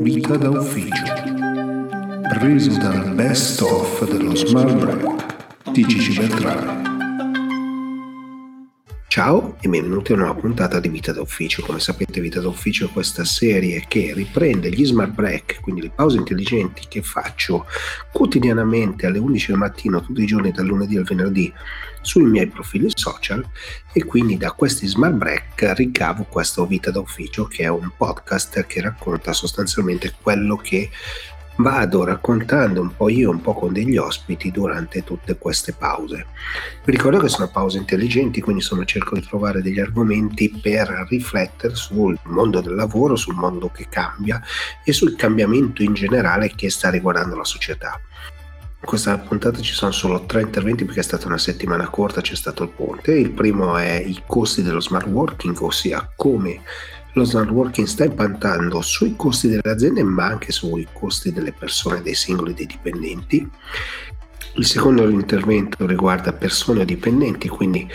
Vita da ufficio. Preso dal best of dello Smart Rap di Gigi Beltrame. Ciao e benvenuti a una nuova puntata di Vita d'Ufficio. Come sapete Vita d'Ufficio è questa serie che riprende gli smart break, quindi le pause intelligenti che faccio quotidianamente alle 11 del mattino tutti i giorni dal lunedì al venerdì sui miei profili social e quindi da questi smart break ricavo questo Vita d'Ufficio che è un podcast che racconta sostanzialmente quello che vado raccontando un po' io, un po' con degli ospiti durante tutte queste pause. Vi ricordo che sono pause intelligenti, quindi sono cerco di trovare degli argomenti per riflettere sul mondo del lavoro, sul mondo che cambia e sul cambiamento in generale che sta riguardando la società. In questa puntata ci sono solo tre interventi perché è stata una settimana corta, c'è stato il ponte. Il primo è i costi dello smart working, ossia come lo smart working sta impantando sui costi delle aziende ma anche sui costi delle persone, dei singoli, dei dipendenti. Il secondo intervento riguarda persone o dipendenti, quindi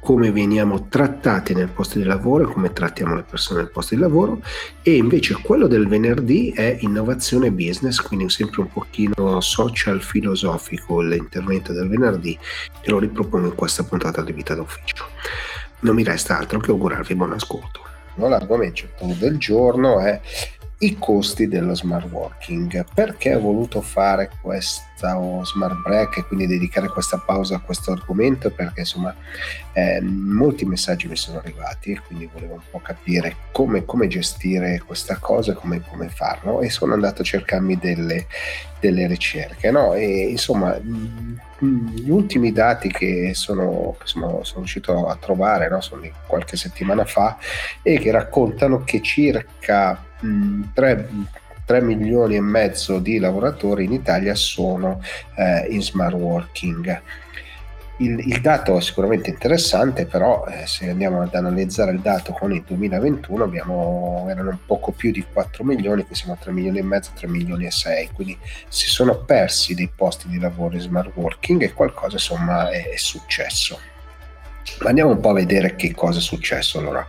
come veniamo trattati nel posto di lavoro e come trattiamo le persone nel posto di lavoro e invece quello del venerdì è innovazione business, quindi sempre un pochino social filosofico l'intervento del venerdì e lo ripropongo in questa puntata di vita d'ufficio. Non mi resta altro che augurarvi buon ascolto giorno, l'argomento del giorno è i costi dello smart working. Perché ho voluto fare questo smart break e quindi dedicare questa pausa a questo argomento? Perché insomma eh, molti messaggi mi sono arrivati e quindi volevo un po' capire come, come gestire questa cosa, come, come farlo e sono andato a cercarmi delle, delle ricerche. No? E, insomma, gli ultimi dati che sono, insomma, sono riuscito a trovare no? sono di qualche settimana fa e che raccontano che circa 3, 3 milioni e mezzo di lavoratori in Italia sono eh, in smart working. Il, il, dato è sicuramente interessante, però eh, se andiamo ad analizzare il dato con il 2021 abbiamo, erano poco più di 4 milioni, qui siamo a 3 milioni e mezzo, 3 milioni e 6, quindi si sono persi dei posti di lavoro in smart working e qualcosa insomma è, è successo. Andiamo un po' a vedere che cosa è successo. Allora,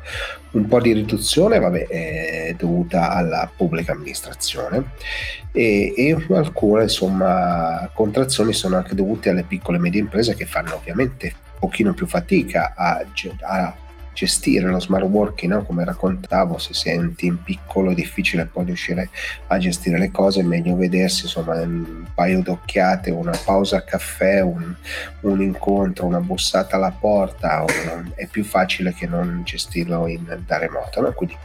un po' di riduzione vabbè, è dovuta alla pubblica amministrazione e, e alcune insomma, contrazioni sono anche dovute alle piccole e medie imprese che fanno ovviamente un pochino più fatica a, a gestire lo smart working, no? come raccontavo, se senti in piccolo è difficile poi riuscire a gestire le cose, meglio vedersi insomma un paio d'occhiate, una pausa a caffè, un, un incontro, una bussata alla porta, un, è più facile che non gestirlo in, da remoto. No? Quindi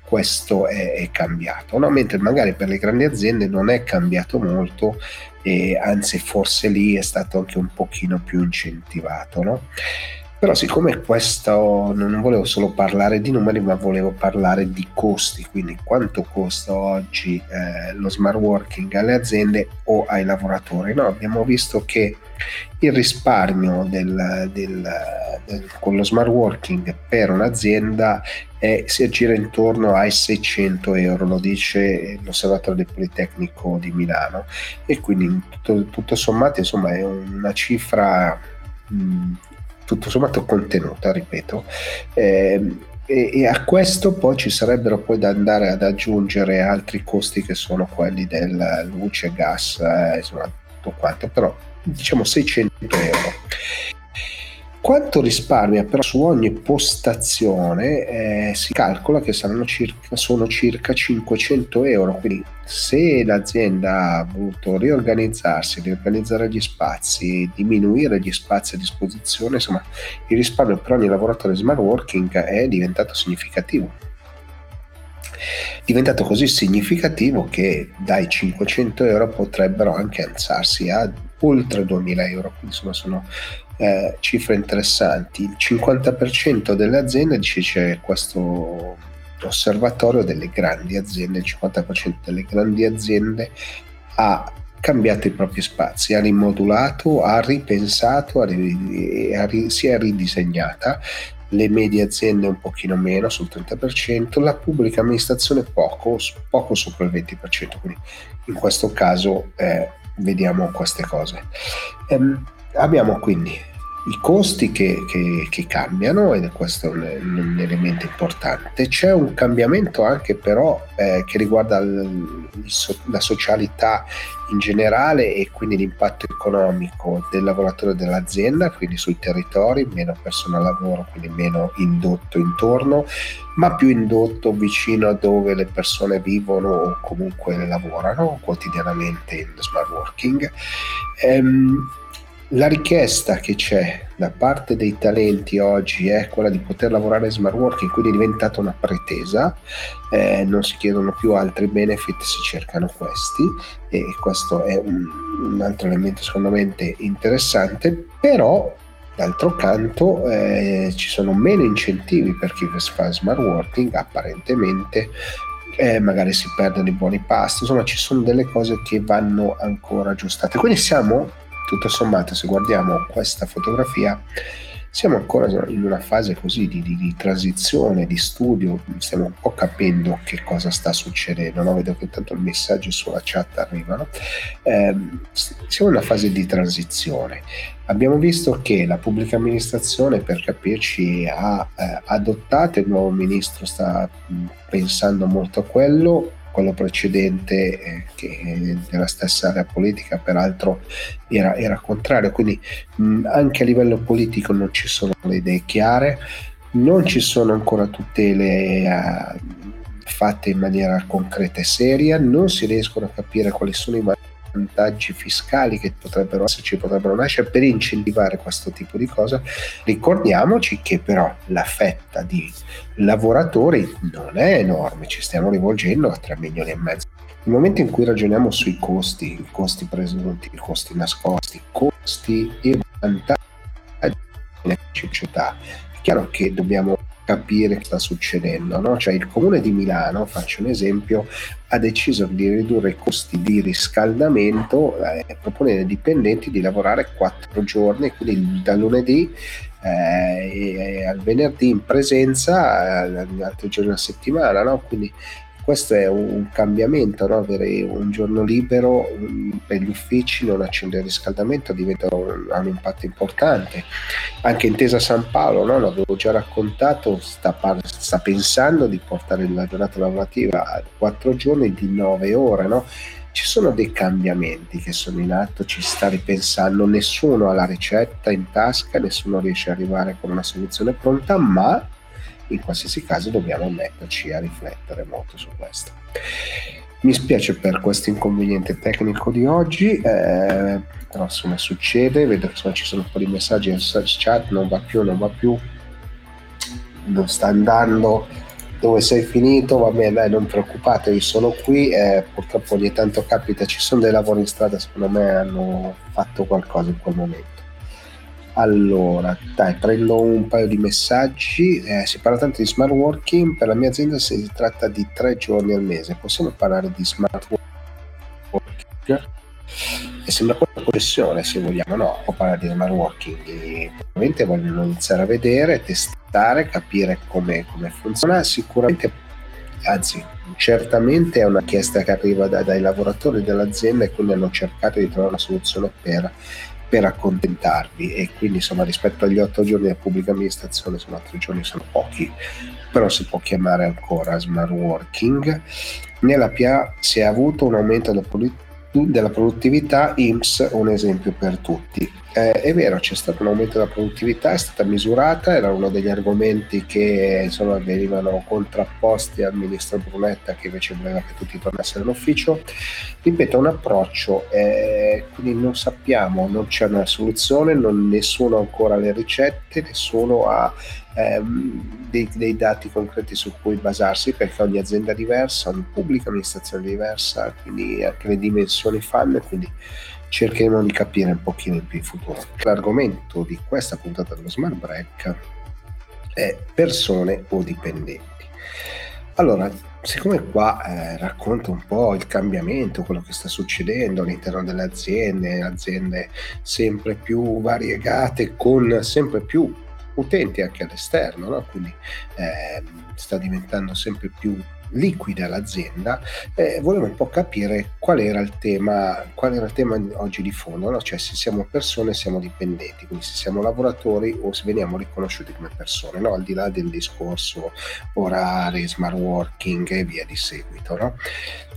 questo è, è cambiato, no? mentre magari per le grandi aziende non è cambiato molto e anzi forse lì è stato anche un pochino più incentivato. No? Però siccome questo non volevo solo parlare di numeri, ma volevo parlare di costi, quindi quanto costa oggi eh, lo smart working alle aziende o ai lavoratori. No, abbiamo visto che il risparmio del, del, del, con lo smart working per un'azienda è, si aggira intorno ai 600 euro, lo dice l'osservatorio del Politecnico di Milano e quindi tutto, tutto sommato insomma è una cifra tutto sommato contenuta, ripeto. Eh, e, e, a questo poi ci sarebbero poi da andare ad aggiungere altri costi che sono quelli del luce, gas, eh, insomma tutto quanto, però diciamo 600 euro. Quanto risparmia però su ogni postazione eh, si calcola che circa, sono circa 500 euro, quindi se l'azienda ha voluto riorganizzarsi, riorganizzare gli spazi, diminuire gli spazi a disposizione, insomma il risparmio per ogni lavoratore smart working è diventato significativo. Diventato così significativo che dai 500 euro potrebbero anche alzarsi a oltre 2000 euro, quindi insomma sono eh, cifre interessanti. Il 50% delle aziende, dice questo osservatorio delle grandi aziende, il 50% delle grandi aziende ha cambiato i propri spazi, ha rimodulato, ha ripensato, ha ha si è ridisegnata, le medie aziende un pochino meno, sul 30%, la pubblica amministrazione poco, poco sopra il 20%, quindi in questo caso eh, vediamo queste cose. Ehm, abbiamo quindi i costi che, che, che, cambiano ed questo è un, un, elemento importante. C'è un cambiamento anche però eh, che riguarda la socialità in generale e quindi l'impatto economico del lavoratore dell'azienda, quindi sui territori, meno persone al lavoro, quindi meno indotto intorno, ma più indotto vicino a dove le persone vivono o comunque lavorano quotidianamente in smart working. Ehm, la richiesta che c'è da parte dei talenti oggi è quella di poter lavorare in smart working, quindi è diventata una pretesa, eh, non si chiedono più altri benefit, si cercano questi e questo è un, un altro elemento secondo me interessante, però d'altro canto eh, ci sono meno incentivi per chi fa smart working apparentemente. Eh, magari si perdono i buoni pasti, insomma ci sono delle cose che vanno ancora aggiustate. Quindi siamo tutto sommato se guardiamo questa fotografia siamo ancora in una fase così di, di, di, transizione, di studio, stiamo un po' capendo che cosa sta succedendo, no? vedo che intanto i messaggi sulla chat arrivano, eh, siamo in una fase di transizione. Abbiamo visto che la pubblica amministrazione, per capirci, ha eh, adottato il nuovo ministro, sta pensando molto a quello, quello precedente eh, che della stessa area politica peraltro era, era contrario, quindi mh, anche a livello politico non ci sono le idee chiare, non ci sono ancora tutele uh, fatte in maniera concreta e seria, non si riescono a capire quali sono i vantaggi fiscali che potrebbero esserci, potrebbero nascere per incentivare questo tipo di cosa. Ricordiamoci che però la fetta di lavoratori non è enorme, ci stiamo rivolgendo a 3 milioni e mezzo. Nel momento in cui ragioniamo sui costi, i costi presunti, i costi nascosti, costi e vantaggi della società, è chiaro che dobbiamo capire che sta succedendo. No? Cioè il comune di Milano, faccio un esempio, ha deciso di ridurre i costi di riscaldamento eh, proponendo ai dipendenti di lavorare quattro giorni, quindi da lunedì eh, al venerdì in presenza, eh, altri giorni a settimana, no? quindi questo è un cambiamento, no? avere un giorno libero mm, per gli uffici, non accendere il riscaldamento diventa un, ha un impatto importante. Anche Intesa San Paolo, no? l'avevo già raccontato, sta, sta, pensando di portare la giornata lavorativa a quattro giorni di nove ore. No? Ci sono dei cambiamenti che sono in atto, ci sta ripensando, nessuno ha la ricetta in tasca, nessuno riesce ad arrivare con una soluzione pronta, ma in qualsiasi caso dobbiamo metterci a riflettere molto su questo. Mi spiace per questo inconveniente tecnico di oggi, eh, però insomma succede, vedo che ci sono un po' di messaggi nel chat, non va più, non va più, non sta andando, dove sei finito, va bene, dai, non preoccupatevi, sono qui, eh, purtroppo ogni tanto capita, ci sono dei lavori in strada, secondo me hanno fatto qualcosa in quel momento. Allora, dai, prendo un paio di messaggi. Eh, si parla tanto di smart working. Per la mia azienda si tratta di tre giorni al mese. Possiamo parlare di smart working? E sembra una concessione, se vogliamo, no? Può parlare di smart working. E probabilmente vogliono iniziare a vedere, testare, capire come, come funziona. Sicuramente, anzi, certamente è una richiesta che arriva da, dai lavoratori dell'azienda e quindi hanno cercato di trovare una soluzione per per accontentarvi e quindi insomma rispetto agli otto giorni della pubblica amministrazione sono tre giorni sono pochi però si può chiamare ancora smart working. Nella PA si è avuto un aumento della, della produttività IMSS un esempio per tutti eh, è vero, c'è stato un aumento della produttività, è stata misurata, era uno degli argomenti che insomma, venivano contrapposti al ministro Brunetta che invece voleva che tutti tornassero all'ufficio. Ripeto, un approccio, eh, quindi non sappiamo, non c'è una soluzione, non, nessuno ancora le ricette, nessuno ha ehm, dei, dei, dati concreti su cui basarsi perché ogni azienda è diversa, ogni pubblica amministrazione è diversa, quindi anche le dimensioni fanno, quindi cercheremo di capire un pochino più in futuro. L'argomento di questa puntata dello Smart Break è persone o dipendenti. Allora, siccome qua eh, racconto un po' il cambiamento, quello che sta succedendo all'interno delle aziende, aziende sempre più variegate, con sempre più utenti anche all'esterno, no? quindi eh, sta diventando sempre più liquida l'azienda, eh, volevo un po' capire qual era il tema, qual era il tema oggi di fondo, no? cioè se siamo persone siamo dipendenti, quindi se siamo lavoratori o se veniamo riconosciuti come persone, no? al di là del discorso orari, smart working e via di seguito. No?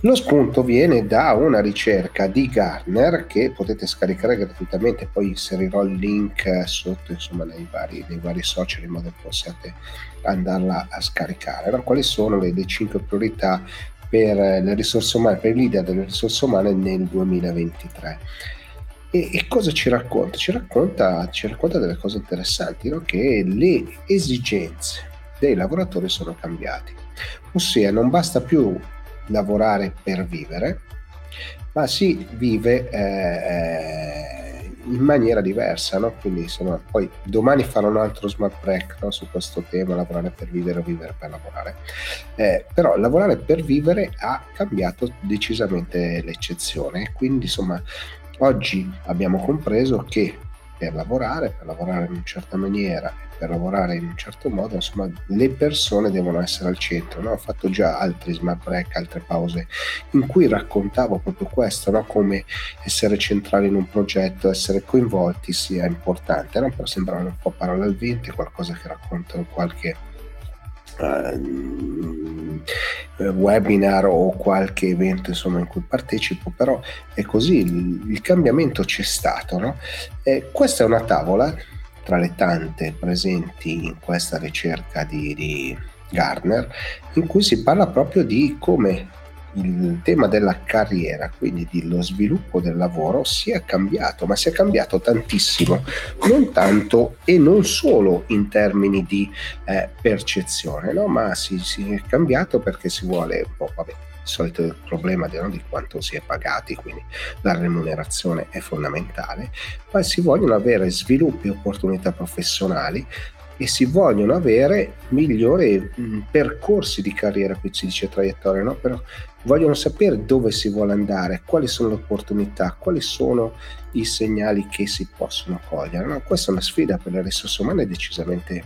Lo spunto viene da una ricerca di Gartner che potete scaricare gratuitamente, poi inserirò il link sotto insomma, nei, vari, nei vari social in modo che possiate andarla a scaricare. No? Quali sono le, le 5 priorità per le risorse umane, per i leader delle risorse umane nel 2023? E, e cosa ci racconta? Ci racconta, ci racconta delle cose interessanti, no? che le esigenze dei lavoratori sono cambiate. Ossia, non basta più lavorare per vivere, ma si vive eh, in maniera diversa, no? quindi insomma, poi domani farò un altro smart break no? su questo tema, lavorare per vivere o vivere per lavorare. Eh, però lavorare per vivere ha cambiato decisamente l'eccezione, quindi insomma oggi abbiamo compreso che per lavorare, per lavorare in una certa maniera per lavorare in un certo modo, insomma, le persone devono essere al centro. No? Ho fatto già altri smart break, altre pause in cui raccontavo proprio questo, no? come essere centrali in un progetto, essere coinvolti sia importante, no? però sembrano un po' parole al vento, qualcosa che raccontano qualche uh, webinar o qualche evento insomma, in cui partecipo, però è così, il, il cambiamento c'è stato. No? questa è una tavola tra le tante presenti in questa ricerca di, di Garner, in cui si parla proprio di come il tema della carriera, quindi dello sviluppo del lavoro, sia cambiato, ma sia cambiato tantissimo, non tanto e non solo in termini di eh, percezione, no? ma si, si, è cambiato perché si vuole, oh, vabbè, solito problema di, no, di quanto si è pagati, quindi la remunerazione è fondamentale, ma si vogliono avere sviluppi e opportunità professionali e si vogliono avere migliori percorsi di carriera, qui si dice traiettoria, no? però vogliono sapere dove si vuole andare, quali sono le opportunità, quali sono i segnali che si possono cogliere. No? Questa è una sfida per le risorse umane decisamente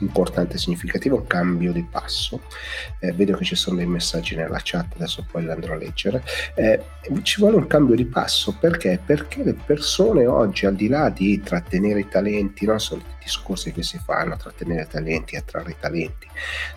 importante e significativo, un cambio di passo. Eh, vedo che ci sono dei messaggi nella chat, adesso poi li andrò a leggere. Eh, ci vuole un cambio di passo perché? Perché le persone oggi, al di là di trattenere i talenti, non sono i discorsi che si fanno, trattenere talenti, attrarre i talenti,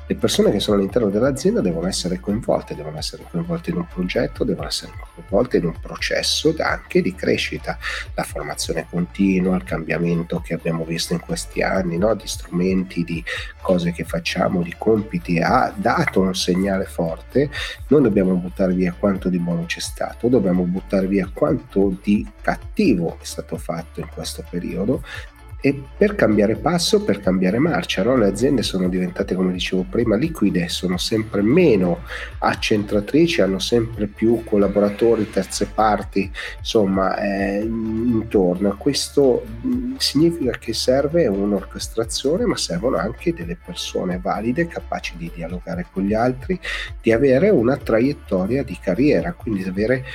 le persone che sono all'interno dell'azienda devono essere coinvolte, devono essere coinvolte in un progetto, devono essere coinvolte in un processo anche di crescita, la formazione continua, il cambiamento che abbiamo visto in questi anni, no? di strumenti, di cose che facciamo, di compiti, ha dato un segnale forte, non dobbiamo buttare via quanto di buono c'è stato, dobbiamo buttare via quanto di cattivo è stato fatto in questo periodo e per cambiare passo, per cambiare marcia, no? le aziende sono diventate, come dicevo prima, liquide, sono sempre meno accentratrici, hanno sempre più collaboratori, terze parti, insomma, eh, intorno. Questo mm, significa che serve un'orchestrazione, ma servono anche delle persone valide, capaci di dialogare con gli altri, di avere una traiettoria di carriera, quindi di avere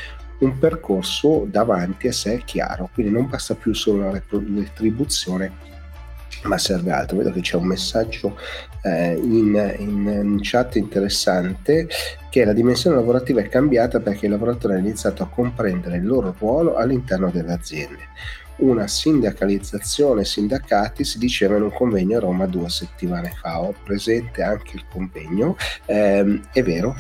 un percorso davanti a sé chiaro, quindi non basta più solo la retribuzione ma serve altro. Vedo che c'è un messaggio eh, in, in, in, chat interessante che la dimensione lavorativa è cambiata perché i lavoratori hanno iniziato a comprendere il loro ruolo all'interno delle aziende. Una sindacalizzazione sindacati si diceva in un convegno a Roma due settimane fa. Ho presente anche il convegno, eh, è vero,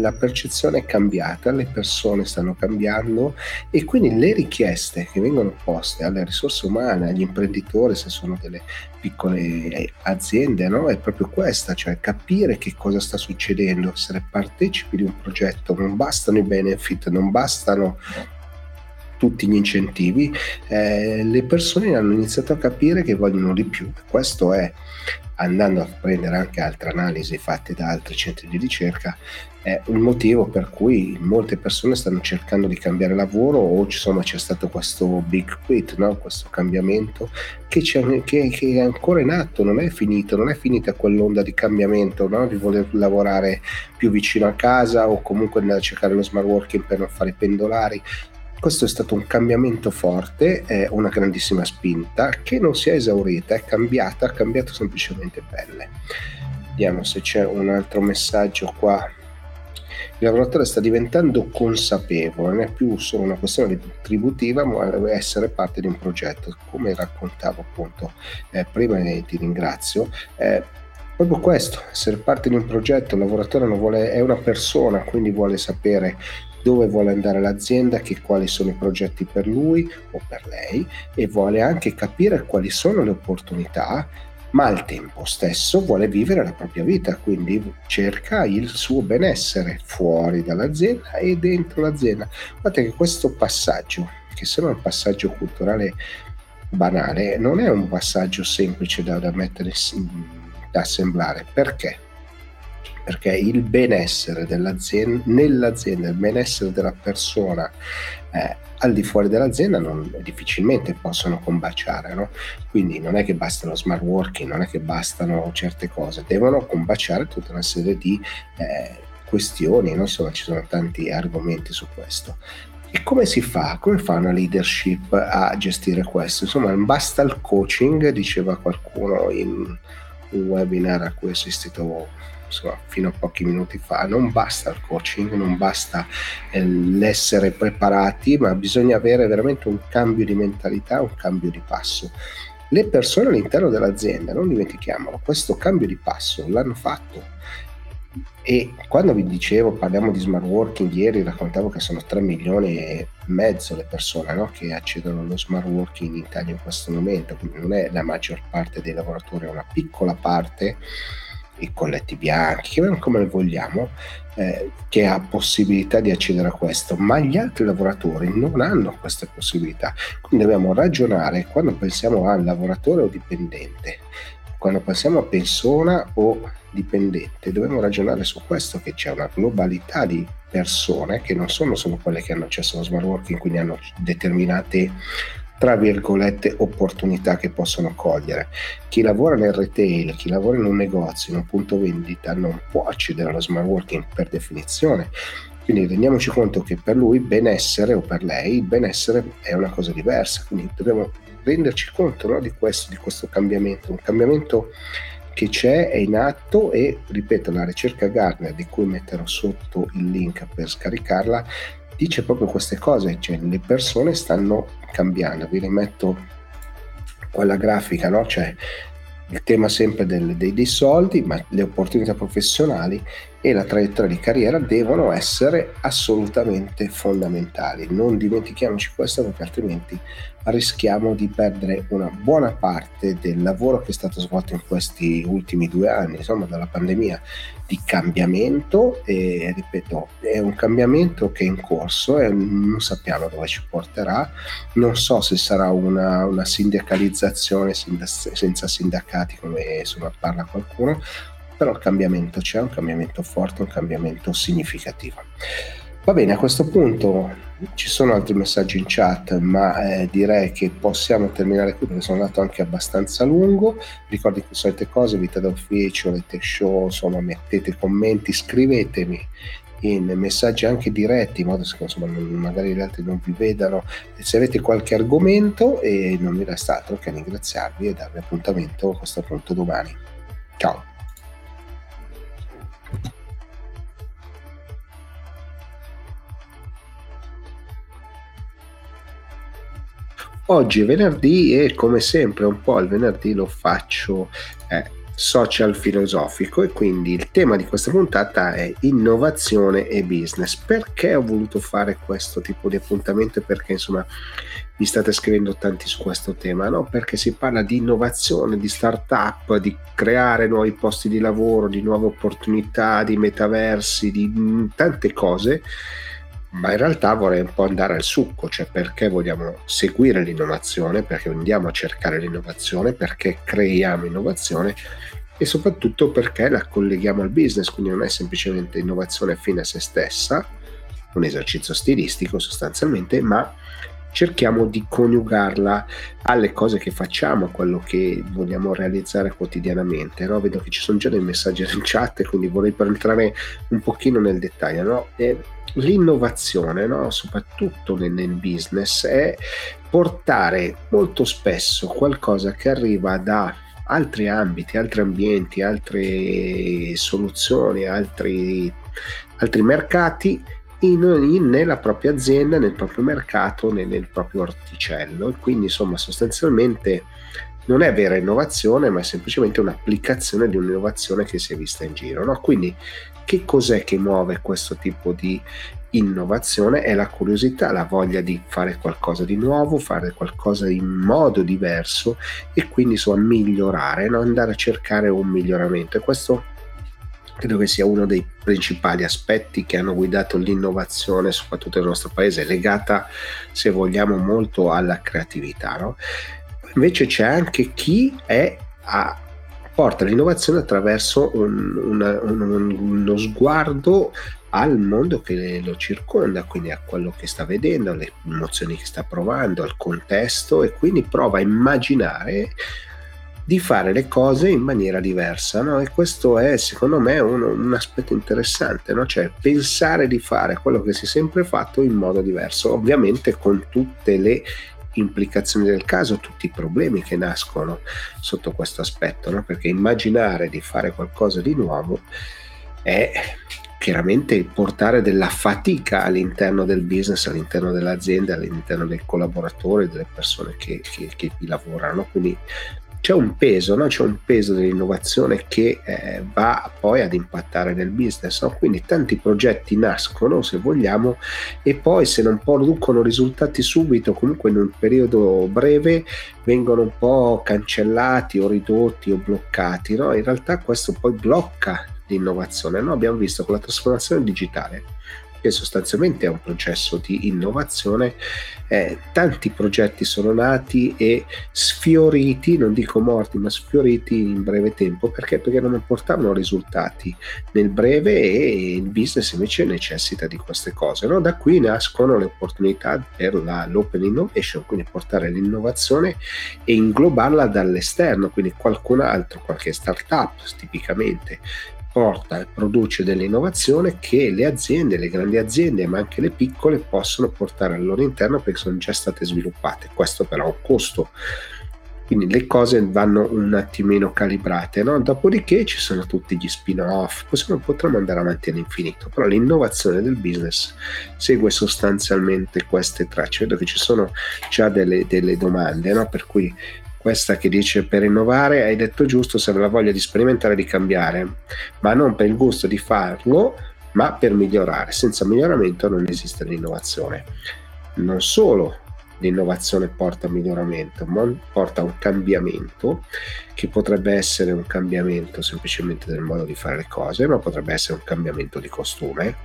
la percezione è cambiata, le persone stanno cambiando e quindi le richieste che vengono poste alle risorse umane, agli imprenditori, se sono delle piccole aziende, no? è proprio questa, cioè capire che cosa sta succedendo, essere partecipi di un progetto, non bastano i benefit, non bastano tutti gli incentivi, eh, le persone hanno iniziato a capire che vogliono di più. Questo è andando a prendere anche altre analisi fatte da altri centri di ricerca, è un motivo per cui molte persone stanno cercando di cambiare lavoro o insomma c'è stato questo big quit, no? questo cambiamento che, che, che, è ancora in atto, non è finito, non è finita quell'onda di cambiamento no? di voler lavorare più vicino a casa o comunque andare a cercare lo smart working per non fare pendolari, questo è stato un cambiamento forte, è una grandissima spinta che non si è esaurita, è cambiata, ha cambiato semplicemente pelle. Vediamo se c'è un altro messaggio qua. Il lavoratore sta diventando consapevole, non è più solo una questione retributiva, ma deve essere parte di un progetto. Come raccontavo appunto eh, prima e ti ringrazio, eh, proprio questo, essere parte di un progetto, il lavoratore vuole, è una persona, quindi vuole sapere dove vuole andare l'azienda, che quali sono i progetti per lui o per lei e vuole anche capire quali sono le opportunità, ma al tempo stesso vuole vivere la propria vita, quindi cerca il suo benessere fuori dall'azienda e dentro l'azienda. Guardate che questo passaggio, che sembra un passaggio culturale banale, non è un passaggio semplice da, da mettere da assemblare. Perché? Perché il benessere dell'azienda, nell'azienda, il benessere della persona eh, al di fuori dell'azienda non, difficilmente possono combaciare, no? quindi non è che basta lo smart working, non è che bastano certe cose, devono combaciare tutta una serie di eh, questioni, no? insomma ci sono tanti argomenti su questo. E come si fa? Come fa una leadership a gestire questo? Insomma, basta il coaching, diceva qualcuno in un webinar a cui ho assistito insomma, fino a pochi minuti fa, non basta il coaching, non basta eh, l'essere preparati, ma bisogna avere veramente un cambio di mentalità, un cambio di passo. Le persone all'interno dell'azienda, non dimentichiamolo, questo cambio di passo l'hanno fatto. E quando vi dicevo, parliamo di smart working, ieri raccontavo che sono 3 milioni e mezzo le persone no, che accedono allo smart working in Italia in questo momento, quindi non è la maggior parte dei lavoratori, è una piccola parte i colletti bianchi, chiamiamo come vogliamo, eh, che ha possibilità di accedere a questo, ma gli altri lavoratori non hanno queste possibilità. Quindi dobbiamo ragionare quando pensiamo a lavoratore o dipendente, quando pensiamo a persona o dipendente, dobbiamo ragionare su questo, che c'è una globalità di persone che non sono solo quelle che hanno accesso allo smart working, quindi hanno determinate tra virgolette opportunità che possono cogliere. Chi lavora nel retail, chi lavora in un negozio, in un punto vendita, non può accedere allo smart working per definizione. Quindi rendiamoci conto che per lui benessere o per lei il benessere è una cosa diversa, quindi dobbiamo renderci conto no, di, questo, di questo cambiamento, un cambiamento che c'è, è in atto e ripeto la ricerca Gartner di cui metterò sotto il link per scaricarla dice proprio queste cose, cioè le persone stanno cambiando, vi rimetto quella grafica, no? cioè il tema sempre del, dei, dei soldi, ma le opportunità professionali e la traiettoria di carriera devono essere assolutamente fondamentali. Non dimentichiamoci questo perché altrimenti rischiamo di perdere una buona parte del lavoro che è stato svolto in questi ultimi due anni, insomma dalla pandemia di cambiamento e ripeto è un cambiamento che è in corso e non sappiamo dove ci porterà, non so se sarà una, una sindacalizzazione senza sindacati come insomma parla qualcuno, però il cambiamento c'è, un cambiamento forte, un cambiamento significativo. Va bene, a questo punto ci sono altri messaggi in chat, ma eh, direi che possiamo terminare qui perché sono andato anche abbastanza lungo. Ricordi le solite cose, vita d'ufficio, le tech show, insomma, mettete commenti, scrivetemi in messaggi anche diretti in modo che insomma, magari gli altri non vi vedano se avete qualche argomento e non mi resta altro che ringraziarvi e darvi appuntamento a questo punto domani ciao Oggi è venerdì e come sempre un po' il venerdì lo faccio eh, social filosofico e quindi il tema di questa puntata è innovazione e business. Perché ho voluto fare questo tipo di appuntamento? Perché insomma mi state scrivendo tanti su questo tema, no? Perché si parla di innovazione, di startup, di creare nuovi posti di lavoro, di nuove opportunità, di metaversi, di mm, tante cose ma in realtà vorrei un po' andare al succo, cioè perché vogliamo seguire l'innovazione, perché andiamo a cercare l'innovazione, perché creiamo innovazione e soprattutto perché la colleghiamo al business, quindi non è semplicemente innovazione fine a se stessa, un esercizio stilistico sostanzialmente, ma cerchiamo di coniugarla alle cose che facciamo, a quello che vogliamo realizzare quotidianamente. No? Vedo che ci sono già dei messaggi in chat, quindi vorrei entrare un pochino nel dettaglio. No? l'innovazione, no? soprattutto nel, nel business, è portare molto spesso qualcosa che arriva da altri ambiti, altri ambienti, altre soluzioni, altri, altri mercati in, in, nella propria azienda, nel proprio mercato, nel, nel proprio orticello. Quindi insomma sostanzialmente non è vera innovazione, ma è semplicemente un'applicazione di un'innovazione che si è vista in giro. No? Quindi che cos'è che muove questo tipo di innovazione? È la curiosità, la voglia di fare qualcosa di nuovo, fare qualcosa in modo diverso e quindi insomma migliorare, no? andare a cercare un miglioramento. E questo credo che sia uno dei principali aspetti che hanno guidato l'innovazione, soprattutto nel nostro paese, legata, se vogliamo, molto alla creatività. No? Invece c'è anche chi è a, porta l'innovazione attraverso un, una, un, uno sguardo al mondo che lo circonda, quindi a quello che sta vedendo, alle emozioni che sta provando, al contesto e quindi prova a immaginare di fare le cose in maniera diversa, no? E questo è secondo me un, un aspetto interessante, no? Cioè pensare di fare quello che si è sempre fatto in modo diverso, ovviamente con tutte le implicazioni del caso, tutti i problemi che nascono sotto questo aspetto, no? Perché immaginare di fare qualcosa di nuovo è chiaramente portare della fatica all'interno del business, all'interno dell'azienda, all'interno dei collaboratori, delle persone che, che, che vi lavorano. Quindi c'è un peso, no? c'è un peso dell'innovazione che eh, va poi ad impattare nel business. No? Quindi tanti progetti nascono, se vogliamo, e poi se non producono risultati subito, comunque in un periodo breve, vengono un po' cancellati o ridotti o bloccati. No? In realtà questo poi blocca l'innovazione. Abbiamo visto con la trasformazione digitale che sostanzialmente è un processo di innovazione. Eh, tanti progetti sono nati e sfioriti, non dico morti, ma sfioriti in breve tempo perché? Perché non portavano risultati nel breve e il business invece necessita di queste cose. No? Da qui nascono le opportunità per la, l'open innovation, quindi portare l'innovazione e inglobarla dall'esterno, quindi qualcun altro, qualche startup tipicamente porta e produce dell'innovazione che le aziende, le grandi aziende, ma anche le piccole possono portare al loro interno perché sono già state sviluppate. Questo però ha un costo. Quindi le cose vanno un attimino calibrate, no? dopodiché ci sono tutti gli spin-off, possiamo, potremmo andare avanti all'infinito, però l'innovazione del business segue sostanzialmente queste tracce. Vedo che ci sono già delle, delle domande, no? per cui questa che dice per innovare hai detto giusto se la voglia di sperimentare e di cambiare, ma non per il gusto di farlo, ma per migliorare. Senza miglioramento non esiste l'innovazione. Non solo l'innovazione porta a miglioramento, ma porta a un cambiamento che potrebbe essere un cambiamento semplicemente del modo di fare le cose, ma potrebbe essere un cambiamento di costume,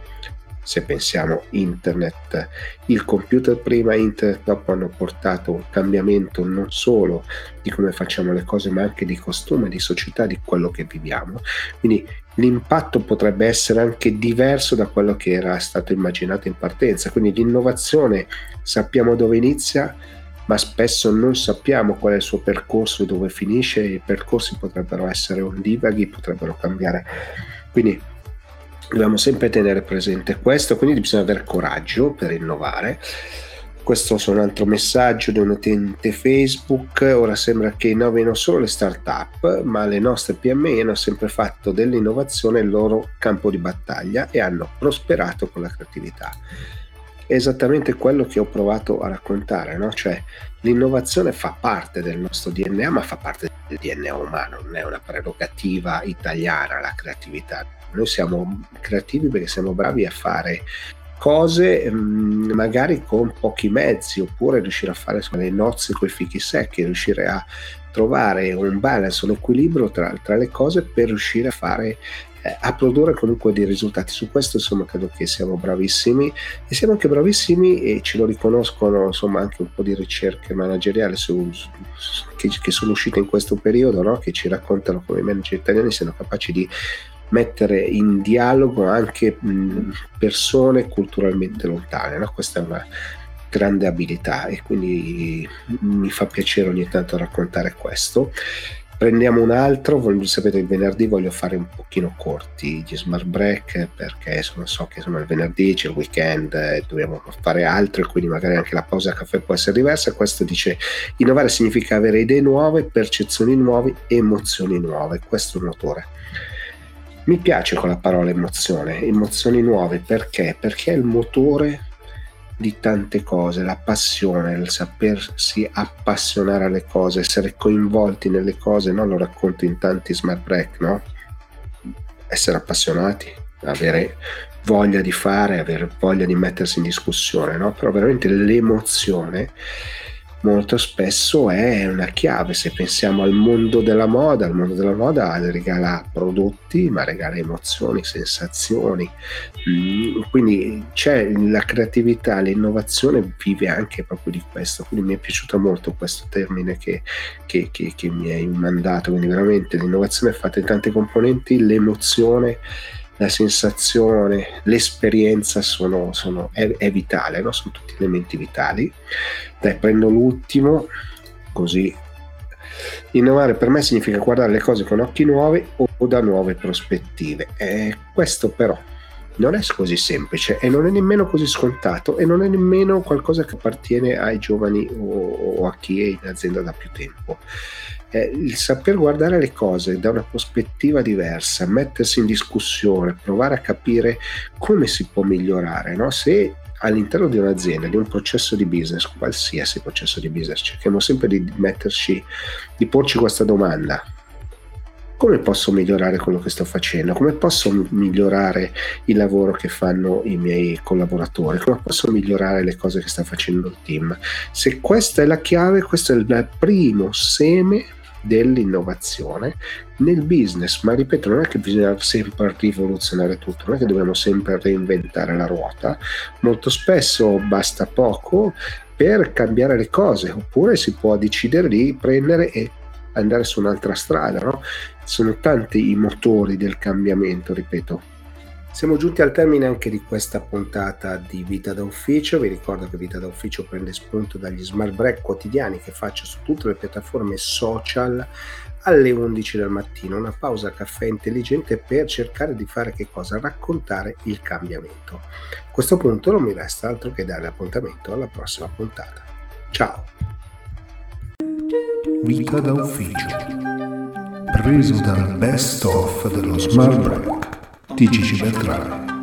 se pensiamo internet, il computer prima e internet dopo hanno portato un cambiamento non solo di come facciamo le cose, ma anche di costume, di società, di quello che viviamo. Quindi l'impatto potrebbe essere anche diverso da quello che era stato immaginato in partenza. Quindi l'innovazione sappiamo dove inizia, ma spesso non sappiamo qual è il suo percorso e dove finisce. I percorsi potrebbero essere ondivaghi, potrebbero cambiare. Quindi dobbiamo sempre tenere presente questo, quindi bisogna avere coraggio per innovare. Questo è un altro messaggio di un utente Facebook. Ora sembra che innovino solo le start-up, ma le nostre PMI hanno sempre fatto dell'innovazione il loro campo di battaglia e hanno prosperato con la creatività. È esattamente quello che ho provato a raccontare, no? cioè l'innovazione fa parte del nostro DNA, ma fa parte del DNA umano, non è una prerogativa italiana la creatività noi siamo creativi perché siamo bravi a fare cose mm, magari con pochi mezzi oppure riuscire a fare insomma, le nozze con i fichi secchi, riuscire a trovare un balance, un equilibrio tra, tra le cose per riuscire a fare eh, a produrre comunque dei risultati. Su questo insomma credo che siamo bravissimi e siamo anche bravissimi e ce lo riconoscono insomma anche un po' di ricerche manageriali su, su, che, che, sono uscite in questo periodo, no? che ci raccontano come i manager italiani siano capaci di mettere in dialogo anche persone culturalmente lontane. No? Questa è una grande abilità e quindi mi fa piacere ogni tanto raccontare questo. prendiamo un altro, voglio, sapete il venerdì voglio fare un pochino corti gli smart break perché sono, so che sono il venerdì, c'è il weekend e dobbiamo fare altro e quindi magari anche la pausa caffè può essere diversa. Questo dice innovare significa avere idee nuove, percezioni nuove, emozioni nuove. Questo è un motore. Mi piace con la parola emozione, emozioni nuove perché? Perché è il motore di tante cose, la passione, il sapersi appassionare alle cose, essere coinvolti nelle cose, no? lo racconto in tanti smart break, no? Essere appassionati, avere voglia di fare, avere voglia di mettersi in discussione, no? Però veramente l'emozione molto spesso è una chiave. Se pensiamo al mondo della moda, il mondo della moda regala prodotti, ma regala emozioni, sensazioni. Mm, quindi c'è la creatività, l'innovazione vive anche proprio di questo. Quindi mi è piaciuto molto questo termine che, che, che, che mi hai mandato. Quindi veramente l'innovazione è fatta di tante componenti, l'emozione la sensazione, l'esperienza sono, sono, è, è, vitale, no? sono tutti elementi vitali. Dai, prendo l'ultimo, così. Innovare per me significa guardare le cose con occhi nuovi o da nuove prospettive. E questo però non è così semplice e non è nemmeno così scontato e non è nemmeno qualcosa che appartiene ai giovani o, o a chi è in azienda da più tempo eh, il saper guardare le cose da una prospettiva diversa, mettersi in discussione, provare a capire come si può migliorare, no? se all'interno di un'azienda, di un processo di business, qualsiasi processo di business, cerchiamo sempre di metterci, di porci questa domanda. Come posso migliorare quello che sto facendo? Come posso migliorare il lavoro che fanno i miei collaboratori? Come posso migliorare le cose che sta facendo il team? Se questa è la chiave, questo è il primo seme dell'innovazione nel business, ma ripeto, non è che bisogna sempre rivoluzionare tutto, non è che dobbiamo sempre reinventare la ruota, molto spesso basta poco per cambiare le cose, oppure si può decidere di prendere e andare su un'altra strada, no? Sono tanti i motori del cambiamento, ripeto, siamo giunti al termine anche di questa puntata di Vita da Ufficio. Vi ricordo che Vita da Ufficio prende spunto dagli smart break quotidiani che faccio su tutte le piattaforme social alle 11 del mattino, una pausa caffè intelligente per cercare di fare che cosa? Raccontare il cambiamento. A questo punto non mi resta altro che dare appuntamento alla prossima puntata. Ciao! Vita da Ufficio preso dal best of dello smart break di Gigi.